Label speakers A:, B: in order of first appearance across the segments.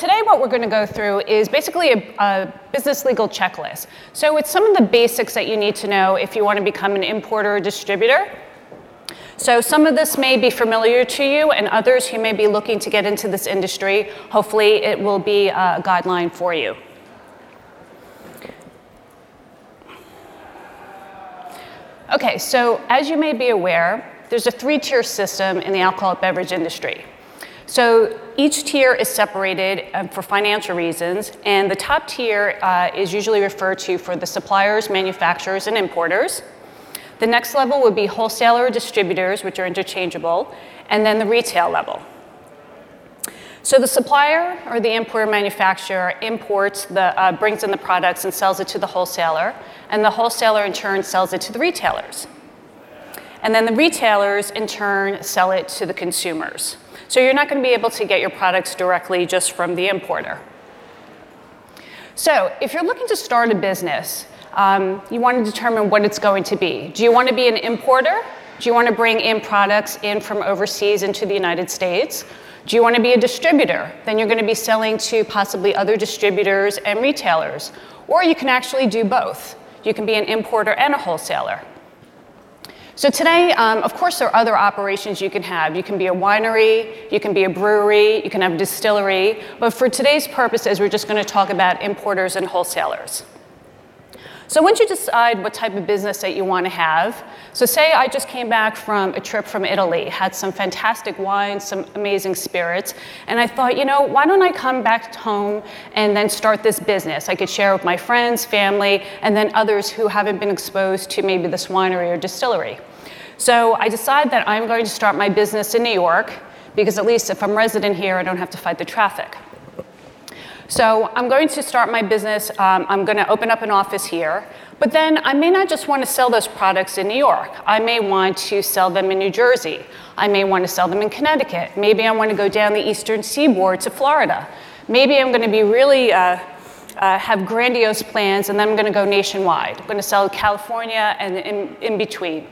A: today what we're going to go through is basically a, a, business legal checklist. So it's some of the basics that you need to know if you want to become an importer or distributor. So some of this may be familiar to you, and others who may be looking to get into this industry, hopefully it will be a guideline for you. Okay, so as you may be aware, there's a three-tier system in the alcoholic beverage industry. So each tier is separated um, for financial reasons, and the top tier uh, is usually referred to for the suppliers, manufacturers, and importers. The next level would be wholesaler or distributors, which are interchangeable, and then the retail level. So the supplier or the importer manufacturer imports the, uh, brings in the products and sells it to the wholesaler, and the wholesaler in turn sells it to the retailers. And then the retailers in turn sell it to the consumers. So you're not going to be able to get your products directly just from the importer. So if you're looking to start a business, um, you want to determine what it's going to be. Do you want to be an importer? Do you want to bring in products in from overseas into the United States? Do you want to be a distributor? Then you're going to be selling to possibly other distributors and retailers. Or you can actually do both. You can be an importer and a wholesaler. So today, um, of course, there are other operations you can have. You can be a winery, you can be a brewery, you can have a distillery. But for today's purposes, we're just going to talk about importers and wholesalers. So once you decide what type of business that you want to have, so say I just came back from a trip from Italy, had some fantastic wines, some amazing spirits, and I thought, you know, why don't I come back home and then start this business? I could share with my friends, family, and then others who haven't been exposed to maybe this winery or distillery. So I decided that I'm going to start my business in New York because at least if I'm resident here, I don't have to fight the traffic. So I'm going to start my business. Um, I'm going to open up an office here. But then I may not just want to sell those products in New York. I may want to sell them in New Jersey. I may want to sell them in Connecticut. Maybe I want to go down the eastern seaboard to Florida. Maybe I'm going to be really uh, uh, have grandiose plans, and then I'm going to go nationwide. I'm going to sell California and in, in between.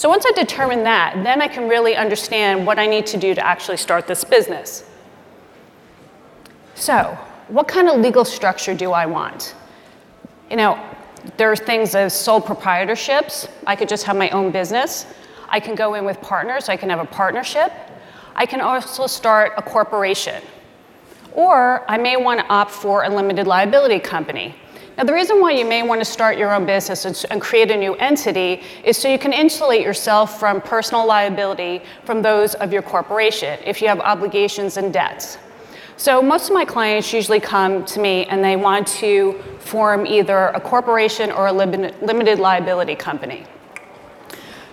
A: So once I determine that, then I can really understand what I need to do to actually start this business. So, what kind of legal structure do I want? You know, there are things as sole proprietorships. I could just have my own business. I can go in with partners. I can have a partnership. I can also start a corporation. Or I may want to opt for a limited liability company. Now, the reason why you may want to start your own business and create a new entity is so you can insulate yourself from personal liability from those of your corporation if you have obligations and debts. So, most of my clients usually come to me and they want to form either a corporation or a limited liability company.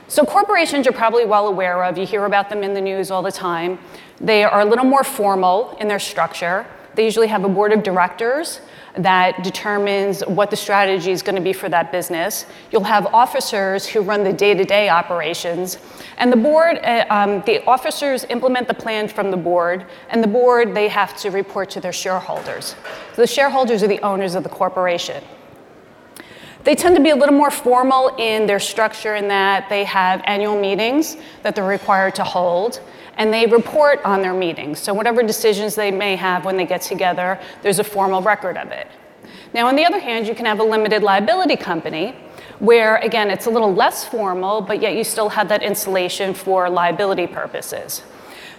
A: So, corporations you're probably well aware of, you hear about them in the news all the time. They are a little more formal in their structure. They usually have a board of directors that determines what the strategy is going to be for that business. You'll have officers who run the day to day operations. And the board, uh, um, the officers implement the plan from the board, and the board, they have to report to their shareholders. So the shareholders are the owners of the corporation. They tend to be a little more formal in their structure in that they have annual meetings that they're required to hold and they report on their meetings. So, whatever decisions they may have when they get together, there's a formal record of it. Now, on the other hand, you can have a limited liability company where, again, it's a little less formal, but yet you still have that insulation for liability purposes.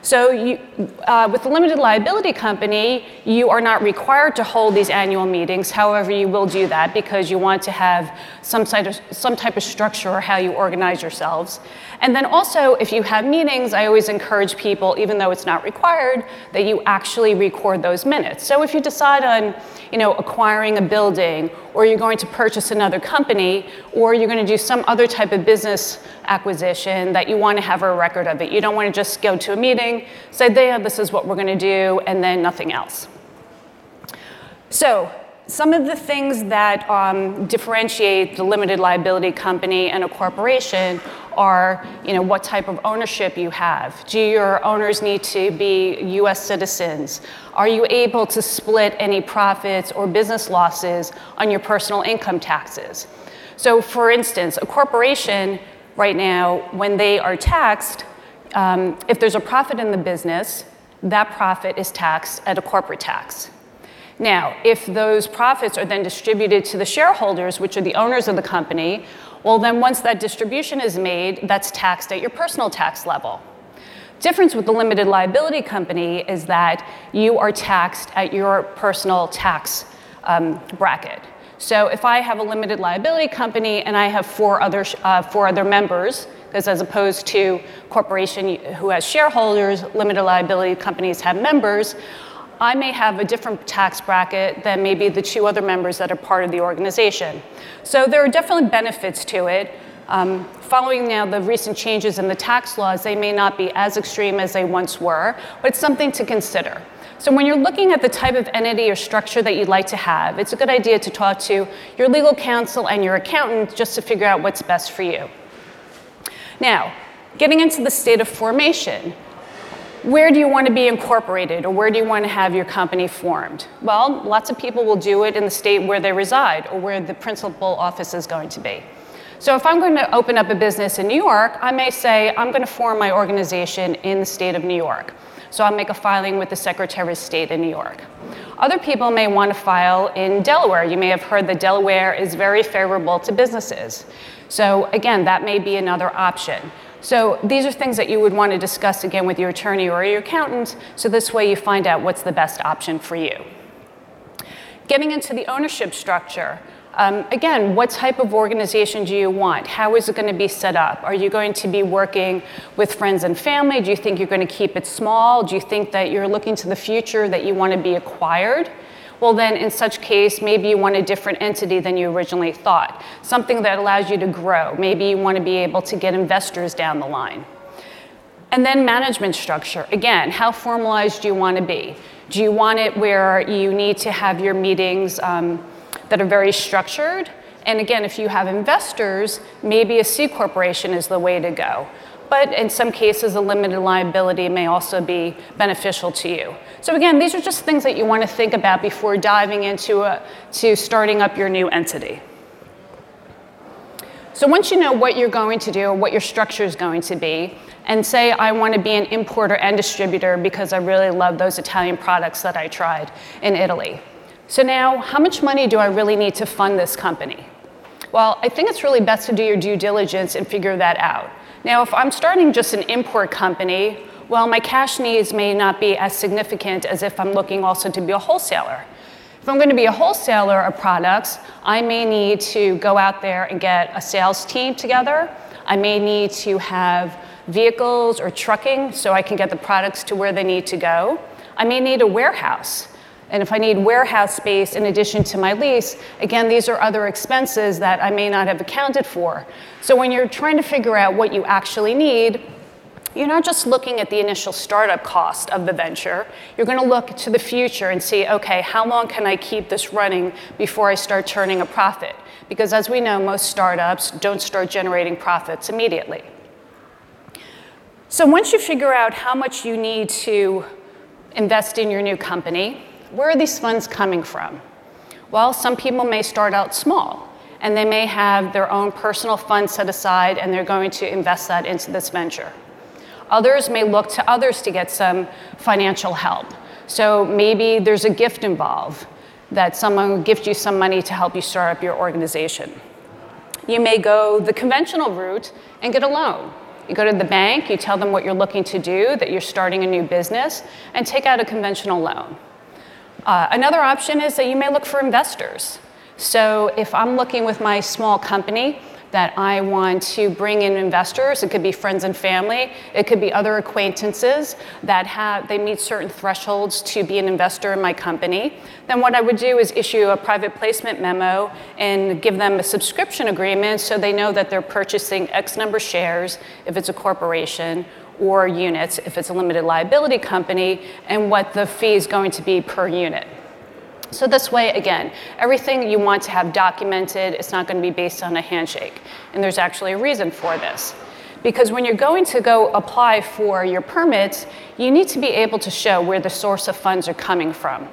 A: So, you, uh, with the limited liability company, you are not required to hold these annual meetings. However, you will do that because you want to have some, type of, some type of structure or how you organize yourselves. And then also, if you have meetings, I always encourage people, even though it's not required, that you actually record those minutes. So if you decide on, you know, acquiring a building, or you're going to purchase another company, or you're going to do some other type of business acquisition, that you want to have a record of it. You don't want to just go to a meeting, say, yeah, this is what we're going to do, and then nothing else. So some of the things that um, differentiate the limited liability company and a corporation are you know, what type of ownership you have. Do your owners need to be US citizens? Are you able to split any profits or business losses on your personal income taxes? So, for instance, a corporation right now, when they are taxed, um, if there's a profit in the business, that profit is taxed at a corporate tax. Now, if those profits are then distributed to the shareholders, which are the owners of the company, well, then once that distribution is made, that's taxed at your personal tax level. Difference with the limited liability company is that you are taxed at your personal tax um, bracket. So if I have a limited liability company and I have four other, uh, four other members, because as opposed to corporation who has shareholders, limited liability companies have members, I may have a different tax bracket than maybe the two other members that are part of the organization. So there are definitely benefits to it. Um, following now the recent changes in the tax laws, they may not be as extreme as they once were, but it's something to consider. So when you're looking at the type of entity or structure that you'd like to have, it's a good idea to talk to your legal counsel and your accountant just to figure out what's best for you. Now, getting into the state of formation, where do you want to be incorporated or where do you want to have your company formed? Well, lots of people will do it in the state where they reside or where the principal office is going to be. So if I'm going to open up a business in New York, I may say I'm going to form my organization in the state of New York. So I'll make a filing with the Secretary of State in New York. Other people may want to file in Delaware. You may have heard that Delaware is very favorable to businesses. So again, that may be another option. So these are things that you would want to discuss again with your attorney or your accountant, so this way you find out what's the best option for you. Getting into the ownership structure, um, again, what type of organization do you want? How is it going to be set up? Are you going to be working with friends and family? Do you think you're going to keep it small? Do you think that you're looking to the future that you want to be acquired? Well, then, in such case, maybe you want a different entity than you originally thought, something that allows you to grow. Maybe you want to be able to get investors down the line. And then management structure. Again, how formalized do you want to be? Do you want it where you need to have your meetings? Um, that are very structured. And again, if you have investors, maybe a C corporation is the way to go. But in some cases, a limited liability may also be beneficial to you. So again, these are just things that you want to think about before diving into a, to starting up your new entity. So once you know what you're going to do, what your structure is going to be, and say I want to be an importer and distributor because I really love those Italian products that I tried in Italy. So now, how much money do I really need to fund this company? Well, I think it's really best to do your due diligence and figure that out. Now, if I'm starting just an import company, well, my cash needs may not be as significant as if I'm looking also to be a wholesaler. If I'm going to be a wholesaler of products, I may need to go out there and get a sales team together. I may need to have vehicles or trucking so I can get the products to where they need to go. I may need a warehouse. And if I need warehouse space in addition to my lease, again, these are other expenses that I may not have accounted for. So when you're trying to figure out what you actually need, you're not just looking at the initial startup cost of the venture. You're going to look to the future and see, okay, how long can I keep this running before I start turning a profit? Because as we know, most startups don't start generating profits immediately. So once you figure out how much you need to invest in your new company, where are these funds coming from? Well, some people may start out small and they may have their own personal funds set aside and they're going to invest that into this venture. Others may look to others to get some financial help. So maybe there's a gift involved that someone will gift you some money to help you start up your organization. You may go the conventional route and get a loan. You go to the bank, you tell them what you're looking to do, that you're starting a new business, and take out a conventional loan. Uh, another option is that you may look for investors. So if I'm looking with my small company that I want to bring in investors, it could be friends and family, it could be other acquaintances that have they meet certain thresholds to be an investor in my company, then what I would do is issue a private placement memo and give them a subscription agreement so they know that they're purchasing X number of shares if it's a corporation or units if it's a limited liability company, and what the fee is going to be per unit. So this way, again, everything you want to have documented, it's not going to be based on a handshake. And there's actually a reason for this. Because when you're going to go apply for your permits, you need to be able to show where the source of funds are coming from.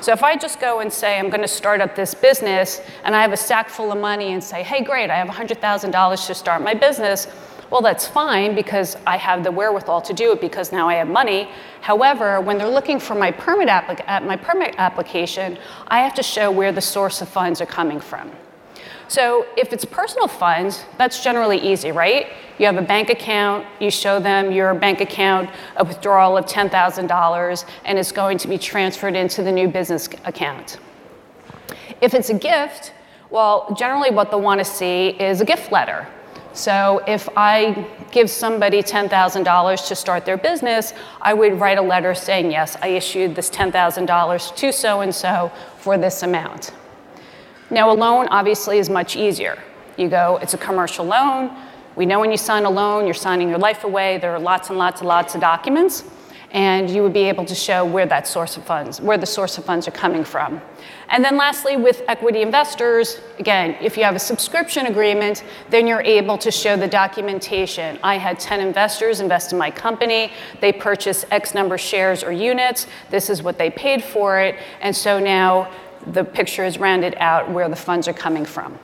A: So if I just go and say I'm going to start up this business and I have a sack full of money and say, hey, great, I have $100,000 to start my business, Well, that's fine because I have the wherewithal to do it because now I have money. However, when they're looking for my permit, applic- uh, my permit application, I have to show where the source of funds are coming from. So if it's personal funds, that's generally easy, right? You have a bank account, you show them your bank account, a withdrawal of $10,000, and it's going to be transferred into the new business account. If it's a gift, well, generally what they'll want to see is a gift letter. So if I give somebody $10,000 to start their business, I would write a letter saying, yes, I issued this $10,000 to so and so for this amount. Now, a loan obviously is much easier. You go, it's a commercial loan. We know when you sign a loan, you're signing your life away. There are lots and lots and lots of documents, and you would be able to show where that source of funds, where the source of funds are coming from. And then lastly, with equity investors, again, if you have a subscription agreement, then you're able to show the documentation. I had 10 investors invest in my company. They purchased X number of shares or units. This is what they paid for it. And so now the picture is rounded out where the funds are coming from.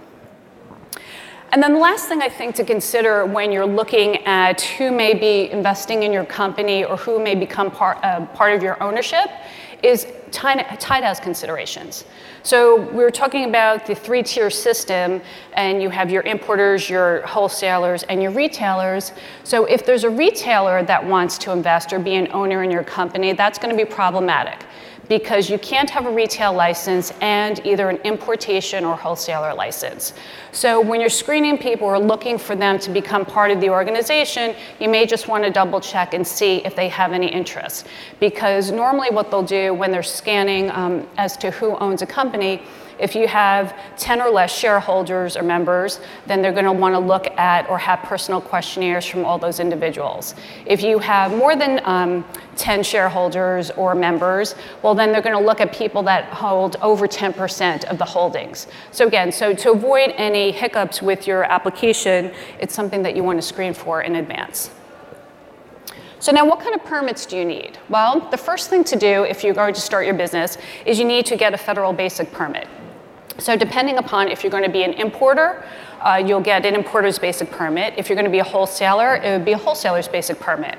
A: And then the last thing I think to consider when you're looking at who may be investing in your company or who may become part, uh, part of your ownership is tied, tied house considerations. So we were talking about the three-tier system, and you have your importers, your wholesalers, and your retailers. So if there's a retailer that wants to invest or be an owner in your company, that's going to be problematic because you can't have a retail license and either an importation or wholesaler license. So when you're screening people or looking for them to become part of the organization, you may just want to double check and see if they have any interest. Because normally what they'll do when they're scanning um, as to who owns a company if you have 10 or less shareholders or members, then they're going to want to look at or have personal questionnaires from all those individuals. If you have more than um, 10 shareholders or members, well, then they're going to look at people that hold over 10% of the holdings. So, again, so to avoid any hiccups with your application, it's something that you want to screen for in advance. So now what kind of permits do you need? Well, the first thing to do if you're going to start your business is you need to get a federal basic permit. So depending upon if you're going to be an importer, uh, you'll get an importer's basic permit. If you're going to be a wholesaler, it would be a wholesaler's basic permit.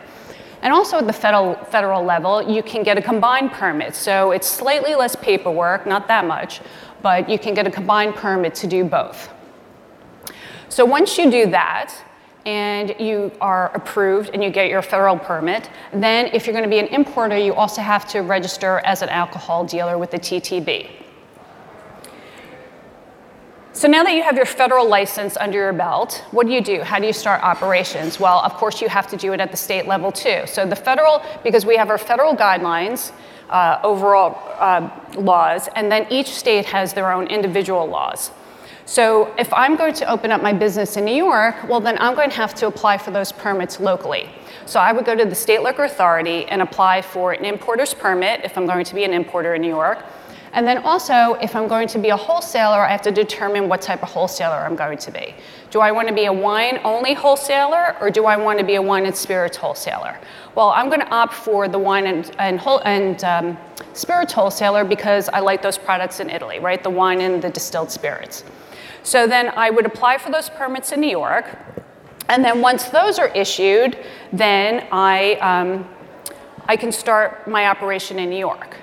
A: And also at the federal, federal level, you can get a combined permit. So it's slightly less paperwork, not that much, but you can get a combined permit to do both. So once you do that, and you are approved and you get your federal permit, then if you're going to be an importer, you also have to register as an alcohol dealer with the TTB. So now that you have your federal license under your belt, what do you do? How do you start operations? Well, of course, you have to do it at the state level too. So the federal, because we have our federal guidelines, uh, overall uh, laws, and then each state has their own individual laws. So if I'm going to open up my business in New York, well, then I'm going to have to apply for those permits locally. So I would go to the state liquor authority and apply for an importer's permit if I'm going to be an importer in New York. And then also, if I'm going to be a wholesaler, I have to determine what type of wholesaler I'm going to be. Do I want to be a wine only wholesaler or do I want to be a wine and spirits wholesaler? Well, I'm going to opt for the wine and, and, and um, spirits wholesaler because I like those products in Italy, right? The wine and the distilled spirits. So then I would apply for those permits in New York. And then once those are issued, then I, um, I can start my operation in New York.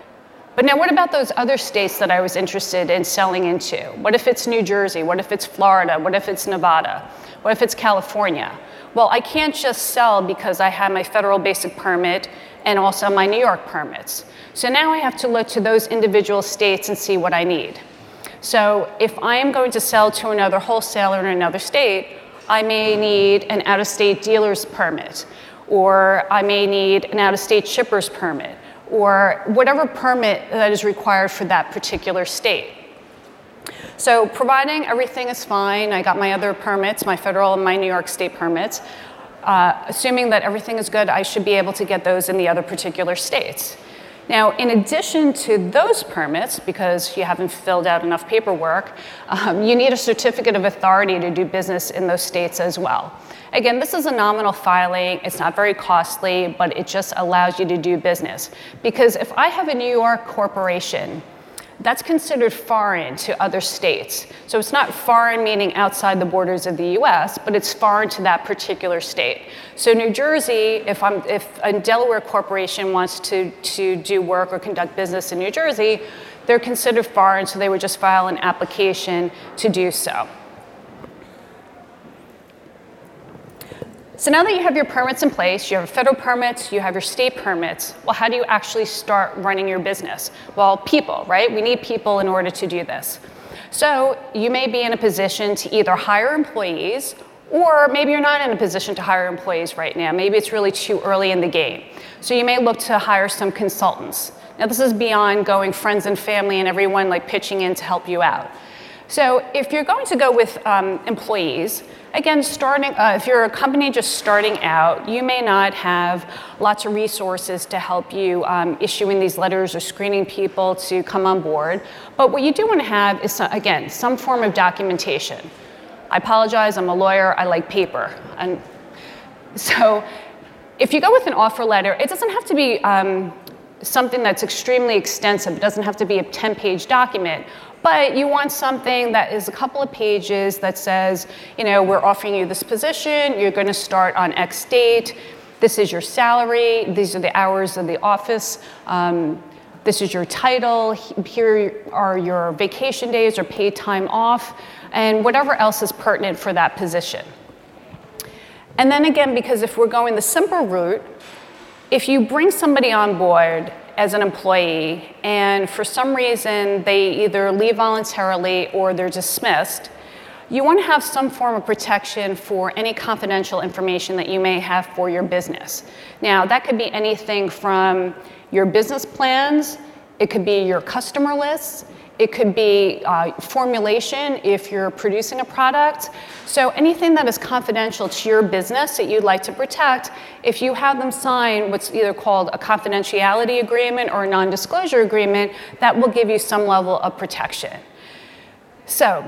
A: But now, what about those other states that I was interested in selling into? What if it's New Jersey? What if it's Florida? What if it's Nevada? What if it's California? Well, I can't just sell because I have my federal basic permit and also my New York permits. So now I have to look to those individual states and see what I need. So if I am going to sell to another wholesaler in another state, I may need an out of state dealer's permit, or I may need an out of state shipper's permit or whatever permit that is required for that particular state. So providing everything is fine, I got my other permits, my federal and my New York state permits. Uh, assuming that everything is good, I should be able to get those in the other particular states. Now, in addition to those permits, because you haven't filled out enough paperwork, um, you need a certificate of authority to do business in those states as well. Again, this is a nominal filing. It's not very costly, but it just allows you to do business. Because if I have a New York corporation, that's considered foreign to other states. So it's not foreign meaning outside the borders of the US, but it's foreign to that particular state. So New Jersey, if, I'm, if a Delaware corporation wants to, to do work or conduct business in New Jersey, they're considered foreign, so they would just file an application to do so. So now that you have your permits in place, you have federal permits, you have your state permits, well, how do you actually start running your business? Well, people, right? We need people in order to do this. So you may be in a position to either hire employees or maybe you're not in a position to hire employees right now. Maybe it's really too early in the game. So you may look to hire some consultants. Now, this is beyond going friends and family and everyone like pitching in to help you out. So if you're going to go with um, employees, again, starting, uh, if you're a company just starting out, you may not have lots of resources to help you um, issuing these letters or screening people to come on board. But what you do want to have is, again, some form of documentation. I apologize, I'm a lawyer, I like paper. And so if you go with an offer letter, it doesn't have to be um, something that's extremely extensive. It doesn't have to be a 10 page document. But you want something that is a couple of pages that says, you know, we're offering you this position, you're going to start on X date, this is your salary, these are the hours of the office. Um, this is your title, here are your vacation days or paid time off, and whatever else is pertinent for that position. And then again, because if we're going the simple route, if you bring somebody on board as an employee, and for some reason they either leave voluntarily or they're dismissed, you want to have some form of protection for any confidential information that you may have for your business. Now, that could be anything from your business plans, it could be your customer lists, it could be uh, formulation if you're producing a product. So anything that is confidential to your business that you'd like to protect, if you have them sign what's either called a confidentiality agreement or a non-disclosure agreement, that will give you some level of protection. So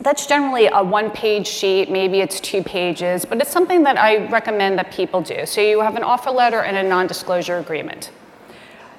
A: that's generally a one page sheet, maybe it's two pages, but it's something that I recommend that people do. So you have an offer letter and a non disclosure agreement.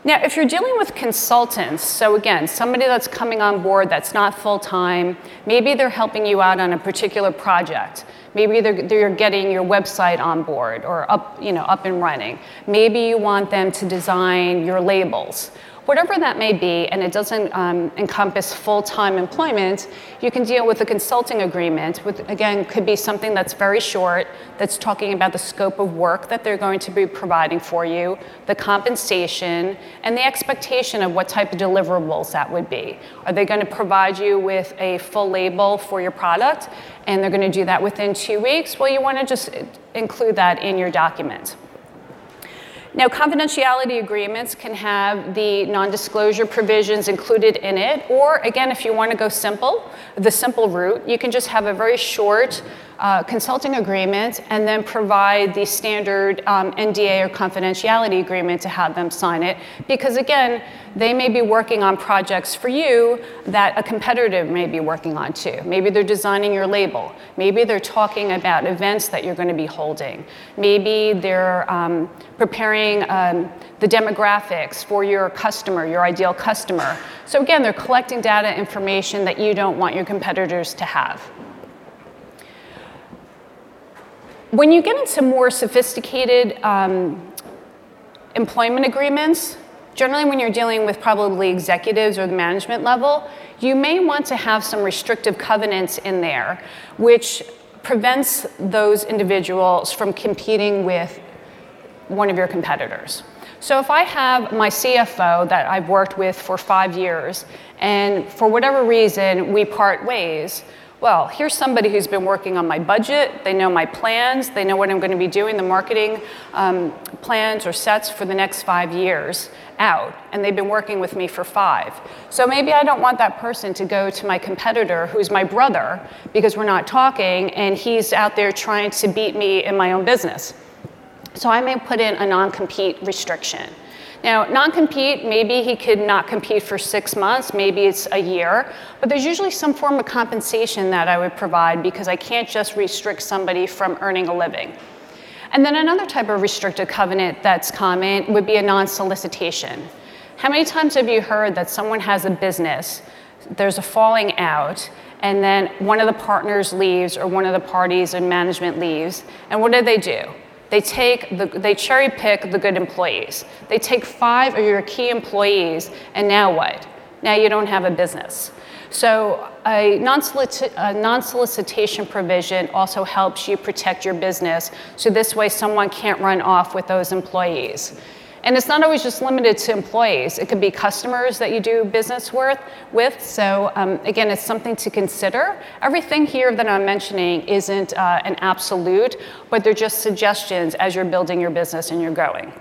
A: Now, if you're dealing with consultants, so again, somebody that's coming on board that's not full time, maybe they're helping you out on a particular project. Maybe they're, they're getting your website on board or up, you know, up and running. Maybe you want them to design your labels whatever that may be, and it doesn't um, encompass full-time employment, you can deal with a consulting agreement, with, again, could be something that's very short, that's talking about the scope of work that they're going to be providing for you, the compensation, and the expectation of what type of deliverables that would be. Are they going to provide you with a full label for your product, and they're going to do that within two weeks? Well, you want to just include that in your document. Now, confidentiality agreements can have the non-disclosure provisions included in it, or again, if you want to go simple, the simple route, you can just have a very short uh, consulting agreement and then provide the standard um, NDA or confidentiality agreement to have them sign it. Because again, they may be working on projects for you that a competitor may be working on too. Maybe they're designing your label. Maybe they're talking about events that you're going to be holding. Maybe they're um, preparing um, the demographics for your customer, your ideal customer. So again, they're collecting data information that you don't want your competitors to have. When you get into more sophisticated um, employment agreements, generally when you're dealing with probably executives or the management level, you may want to have some restrictive covenants in there, which prevents those individuals from competing with one of your competitors. So if I have my CFO that I've worked with for five years, and for whatever reason we part ways, well, here's somebody who's been working on my budget. They know my plans. They know what I'm going to be doing, the marketing um, plans or sets for the next five years out. And they've been working with me for five. So maybe I don't want that person to go to my competitor, who's my brother, because we're not talking, and he's out there trying to beat me in my own business. So I may put in a non compete restriction. Now, non compete, maybe he could not compete for six months, maybe it's a year, but there's usually some form of compensation that I would provide because I can't just restrict somebody from earning a living. And then another type of restricted covenant that's common would be a non solicitation. How many times have you heard that someone has a business, there's a falling out, and then one of the partners leaves or one of the parties in management leaves, and what do they do? They take the, they cherry pick the good employees. They take five of your key employees, and now what? Now you don't have a business. So a non-solicitation provision also helps you protect your business. So this way someone can't run off with those employees. And it's not always just limited to employees. It could be customers that you do business with. with. So um, again, it's something to consider. Everything here that I'm mentioning isn't uh, an absolute, but they're just suggestions as you're building your business and you're growing.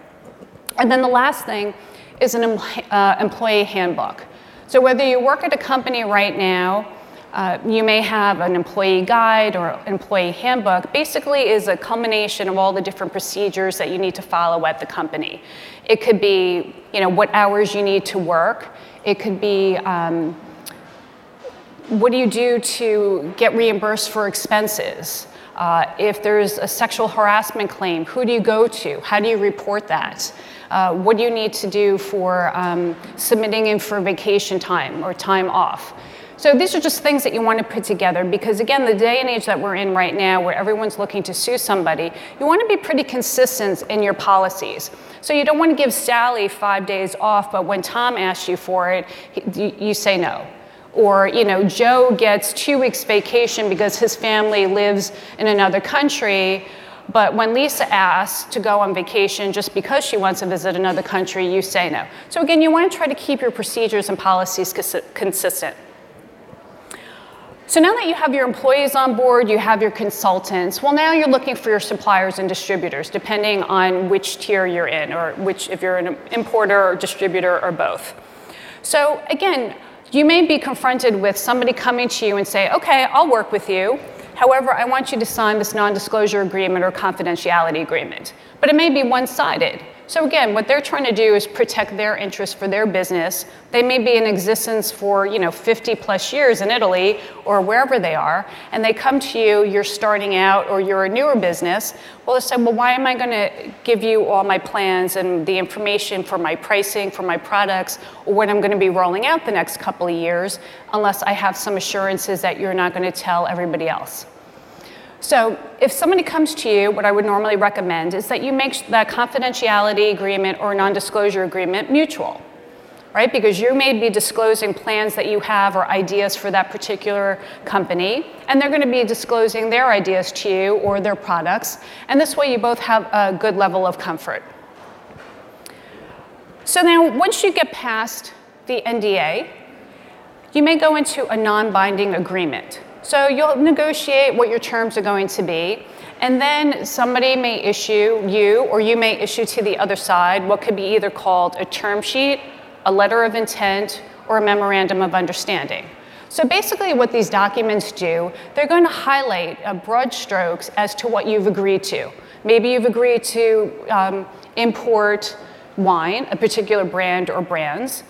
A: And then the last thing is an uh, employee handbook. So whether you work at a company right now uh, you may have an employee guide or employee handbook, basically is a culmination of all the different procedures that you need to follow at the company. It could be, you know, what hours you need to work. It could be, um, what do you do to get reimbursed for expenses? Uh, if there's a sexual harassment claim, who do you go to? How do you report that? Uh, what do you need to do for um, submitting in for vacation time or time off? So these are just things that you want to put together because again, the day and age that we're in right now where everyone's looking to sue somebody, you want to be pretty consistent in your policies. So you don't want to give Sally five days off, but when Tom asks you for it, you say no. Or, you know, Joe gets two weeks vacation because his family lives in another country, but when Lisa asks to go on vacation just because she wants to visit another country, you say no. So again, you want to try to keep your procedures and policies consistent. So now that you have your employees on board, you have your consultants, well, now you're looking for your suppliers and distributors, depending on which tier you're in, or which, if you're an importer or distributor or both. So again, you may be confronted with somebody coming to you and say, okay, I'll work with you. However, I want you to sign this non disclosure agreement or confidentiality agreement. But it may be one sided. So again, what they're trying to do is protect their interests for their business. They may be in existence for, you know, 50 plus years in Italy or wherever they are, and they come to you, you're starting out or you're a newer business. Well, they say, well, why am I going to give you all my plans and the information for my pricing, for my products, or what I'm going to be rolling out the next couple of years unless I have some assurances that you're not going to tell everybody else? So if somebody comes to you, what I would normally recommend is that you make the confidentiality agreement or non-disclosure agreement mutual, right? Because you may be disclosing plans that you have or ideas for that particular company, and they're going to be disclosing their ideas to you or their products, and this way you both have a good level of comfort. So now, once you get past the NDA, you may go into a non-binding agreement. So you'll negotiate what your terms are going to be, and then somebody may issue you, or you may issue to the other side, what could be either called a term sheet, a letter of intent, or a memorandum of understanding. So basically, what these documents do, they're going to highlight uh, broad strokes as to what you've agreed to. Maybe you've agreed to um, import wine, a particular brand or brands.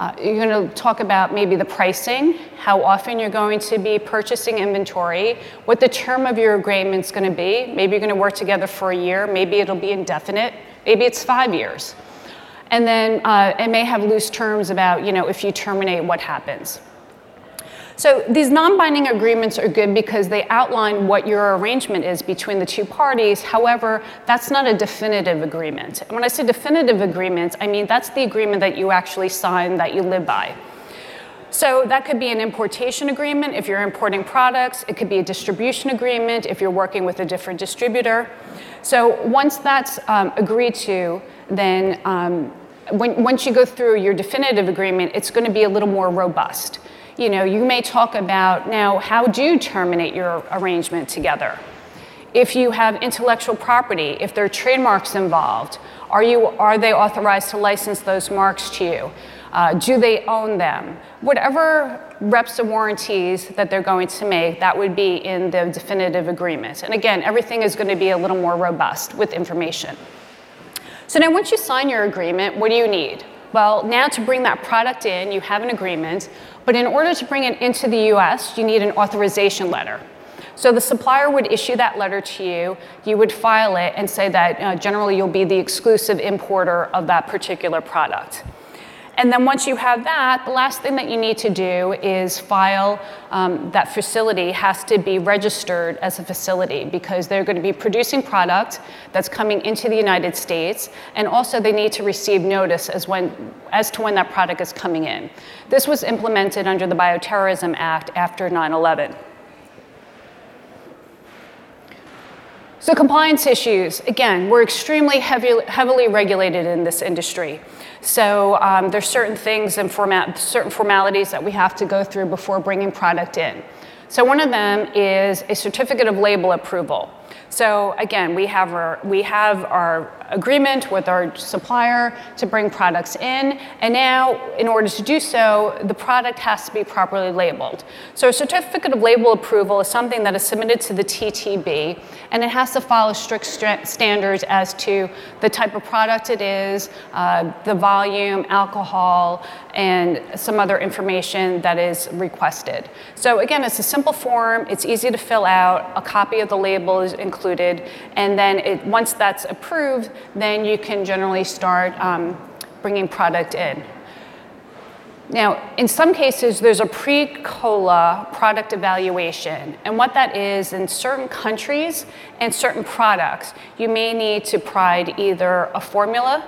A: Uh, you're going to talk about maybe the pricing, how often you're going to be purchasing inventory, what the term of your agreement is going to be. Maybe you're going to work together for a year, maybe it'll be indefinite, maybe it's five years. And then uh, it may have loose terms about, you know, if you terminate, what happens. So these non-binding agreements are good because they outline what your arrangement is between the two parties. However, that's not a definitive agreement. And when I say definitive agreement, I mean that's the agreement that you actually sign that you live by. So that could be an importation agreement if you're importing products. It could be a distribution agreement if you're working with a different distributor. So once that's um, agreed to, then um, when, once you go through your definitive agreement, it's going to be a little more robust you know, you may talk about now how do you terminate your arrangement together? If you have intellectual property, if there are trademarks involved, are, you, are they authorized to license those marks to you? Uh, do they own them? Whatever reps and warranties that they're going to make, that would be in the definitive agreement. And again, everything is going to be a little more robust with information. So now once you sign your agreement, what do you need? Well, now to bring that product in, you have an agreement, but in order to bring it into the US, you need an authorization letter. So the supplier would issue that letter to you, you would file it and say that uh, generally you'll be the exclusive importer of that particular product. And then once you have that, the last thing that you need to do is file um, that facility has to be registered as a facility because they're going to be producing product that's coming into the United States, and also they need to receive notice as, when, as to when that product is coming in. This was implemented under the Bioterrorism Act after 9 11. So, compliance issues again, we're extremely heavy, heavily regulated in this industry. So, um, there's certain things and format, certain formalities that we have to go through before bringing product in. So, one of them is a certificate of label approval. So again, we have our, we have our agreement with our supplier to bring products in, and now in order to do so, the product has to be properly labeled. So a certificate of label approval is something that is submitted to the TTB, and it has to follow strict st- standards as to the type of product it is, uh, the volume, alcohol, and some other information that is requested. So again, it's a simple form, it's easy to fill out, a copy of the label is included. And then it, once that's approved, then you can generally start um, bringing product in. Now, in some cases, there's a pre COLA product evaluation. And what that is, in certain countries and certain products, you may need to provide either a formula,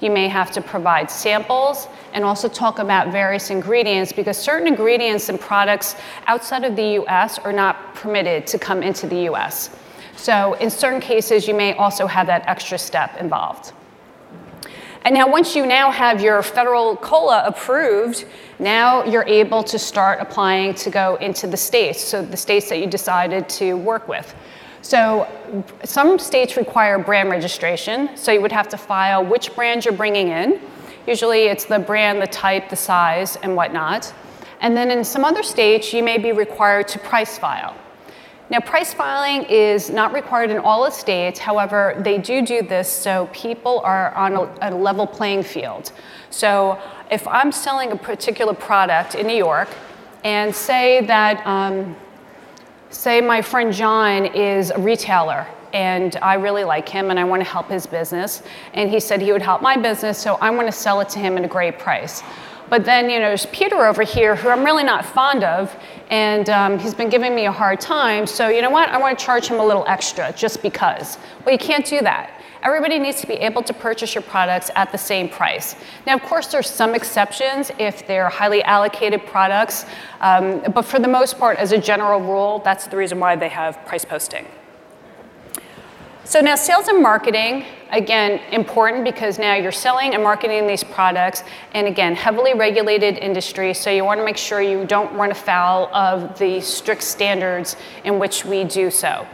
A: you may have to provide samples, and also talk about various ingredients because certain ingredients and products outside of the US are not permitted to come into the US. So in certain cases, you may also have that extra step involved. And now once you now have your federal COLA approved, now you're able to start applying to go into the states, so the states that you decided to work with. So some states require brand registration, so you would have to file which brand you're bringing in. Usually it's the brand, the type, the size, and whatnot. And then in some other states, you may be required to price file. Now, price filing is not required in all the states. However, they do do this so people are on a, a, level playing field. So, if I'm selling a particular product in New York, and say that, um, say my friend John is a retailer, and I really like him and I want to help his business, and he said he would help my business, so I want to sell it to him at a great price. But then, you know, there's Peter over here who I'm really not fond of, and um, he's been giving me a hard time. So, you know what? I want to charge him a little extra just because. Well, you can't do that. Everybody needs to be able to purchase your products at the same price. Now, of course, there's some exceptions if they're highly allocated products, um, but for the most part, as a general rule, that's the reason why they have price posting. So now sales and marketing, again, important because now you're selling and marketing these products, and again, heavily regulated industry, so you want to make sure you don't run afoul of the strict standards in which we do so.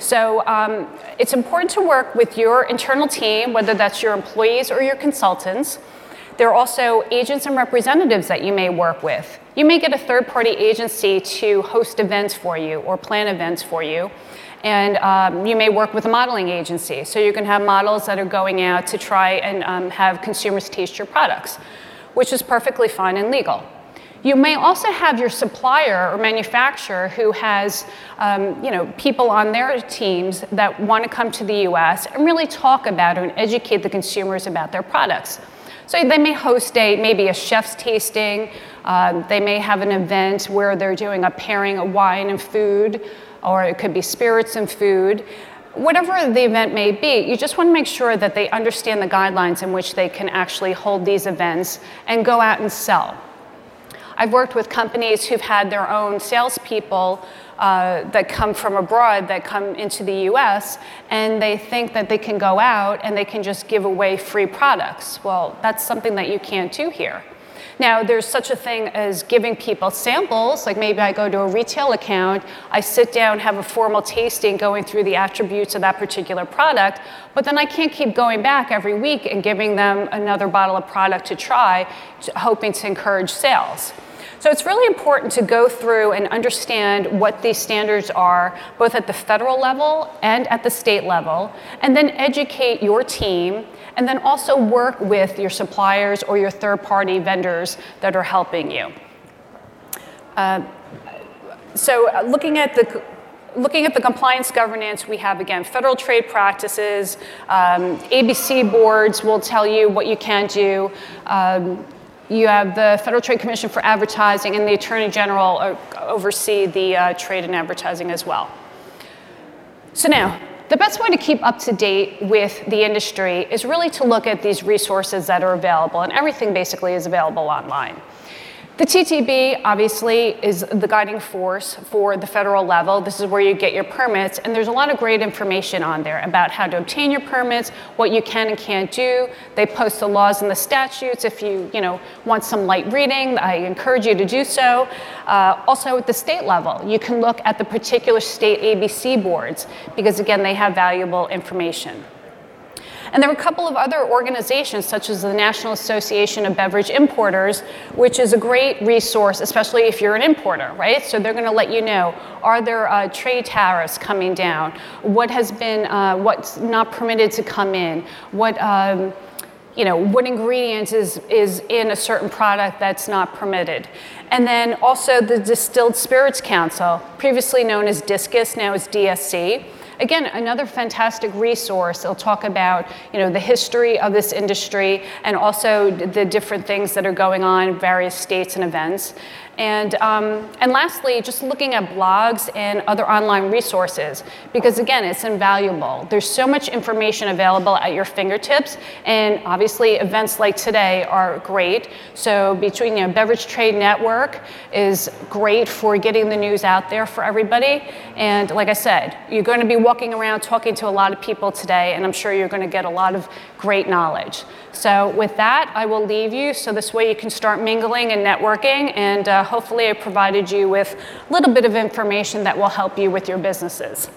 A: So um, it's important to work with your internal team, whether that's your employees or your consultants. There are also agents and representatives that you may work with. You may get a third party agency to host events for you or plan events for you. And um, you may work with a modeling agency. So you can have models that are going out to try and um, have consumers taste your products, which is perfectly fine and legal. You may also have your supplier or manufacturer who has um, you know, people on their teams that want to come to the US and really talk about and educate the consumers about their products. So they may host a maybe a chef's tasting. Uh, they may have an event where they're doing a pairing of wine and food or it could be spirits and food. Whatever the event may be, you just want to make sure that they understand the guidelines in which they can actually hold these events and go out and sell. I've worked with companies who've had their own salespeople uh, that come from abroad that come into the US and they think that they can go out and they can just give away free products. Well, that's something that you can't do here. Now, there's such a thing as giving people samples, like maybe I go to a retail account, I sit down, have a formal tasting going through the attributes of that particular product, but then I can't keep going back every week and giving them another bottle of product to try, hoping to encourage sales. So it's really important to go through and understand what these standards are, both at the federal level and at the state level, and then educate your team, and then also work with your suppliers or your third party vendors that are helping you. Uh, so, uh, looking at the looking at the compliance governance, we have again federal trade practices. Um, ABC boards will tell you what you can do. Um, You have the Federal Trade Commission for Advertising and the Attorney General oversee the uh, trade and advertising as well. So now, the best way to keep up to date with the industry is really to look at these resources that are available, and everything basically is available online. The TTB obviously is the guiding force for the federal level. This is where you get your permits, and there's a lot of great information on there about how to obtain your permits, what you can and can't do. They post the laws and the statutes. If you, you know, want some light reading, I encourage you to do so. Uh, also, at the state level, you can look at the particular state ABC boards because, again, they have valuable information. And there are a couple of other organizations, such as the National Association of Beverage Importers, which is a great resource, especially if you're an importer, right? So they're going to let you know are there uh, trade tariffs coming down? What has been, uh, what's not permitted to come in? What, um, you know, what ingredients is, is in a certain product that's not permitted. And then also the Distilled Spirits Council, previously known as DISCUS, now is DSC again, another fantastic resource. It'll talk about you know the history of this industry and also the different things that are going on in various states and events. And, um, and lastly, just looking at blogs and other online resources, because again, it's invaluable. There's so much information available at your fingertips, and obviously events like today are great. So between, you know, Beverage Trade Network is great for getting the news out there for everybody. And like I said, you're going to be walking around talking to a lot of people today, and I'm sure you're going to get a lot of great knowledge. So with that, I will leave you so this way you can start mingling and networking and uh, hopefully I provided you with a little bit of information that will help you with your businesses.